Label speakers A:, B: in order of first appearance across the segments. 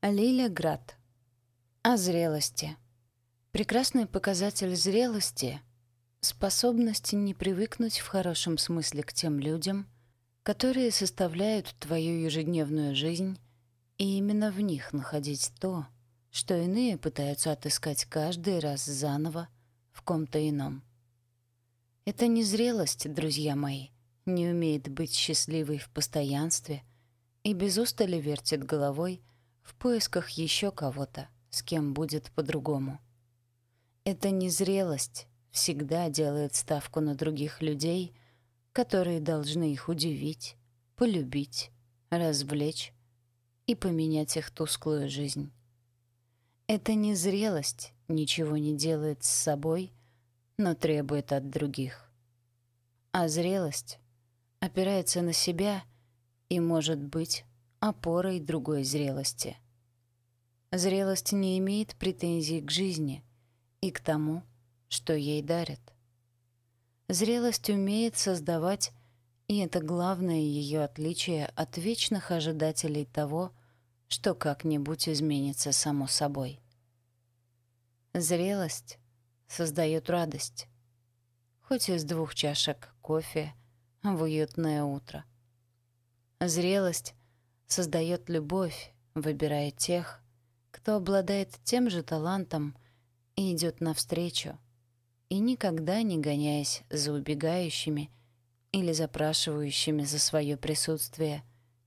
A: Лиля Град. О зрелости. Прекрасный показатель зрелости — способность не привыкнуть в хорошем смысле к тем людям, которые составляют твою ежедневную жизнь, и именно в них находить то, что иные пытаются отыскать каждый раз заново в ком-то ином. Это не зрелость, друзья мои, не умеет быть счастливой в постоянстве и без устали вертит головой — в поисках еще кого-то, с кем будет по-другому. Эта незрелость всегда делает ставку на других людей, которые должны их удивить, полюбить, развлечь и поменять их тусклую жизнь. Эта незрелость ничего не делает с собой, но требует от других. А зрелость опирается на себя и может быть опорой другой зрелости. Зрелость не имеет претензий к жизни и к тому, что ей дарят. Зрелость умеет создавать, и это главное ее отличие от вечных ожидателей того, что как-нибудь изменится само собой. Зрелость создает радость, хоть из двух чашек кофе в уютное утро. Зрелость создает любовь, выбирая тех, кто обладает тем же талантом и идет навстречу, и никогда не гоняясь за убегающими или запрашивающими за свое присутствие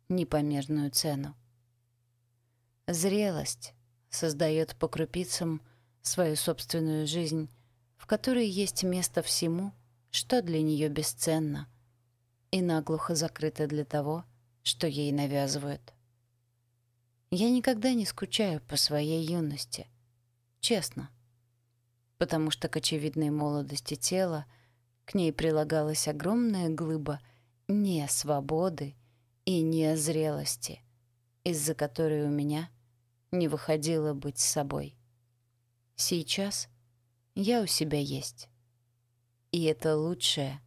A: непомерную цену. Зрелость создает по крупицам свою собственную жизнь, в которой есть место всему, что для нее бесценно, и наглухо закрыто для того, что ей навязывают. Я никогда не скучаю по своей юности. Честно. Потому что к очевидной молодости тела к ней прилагалась огромная глыба не свободы и не зрелости, из-за которой у меня не выходило быть собой. Сейчас я у себя есть. И это лучшее,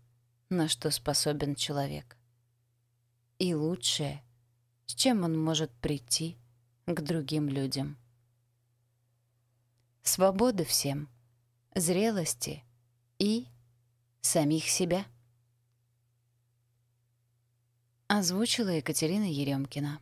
A: на что способен человек и лучшее, с чем он может прийти к другим людям. Свободы всем, зрелости и самих себя. Озвучила Екатерина Еремкина.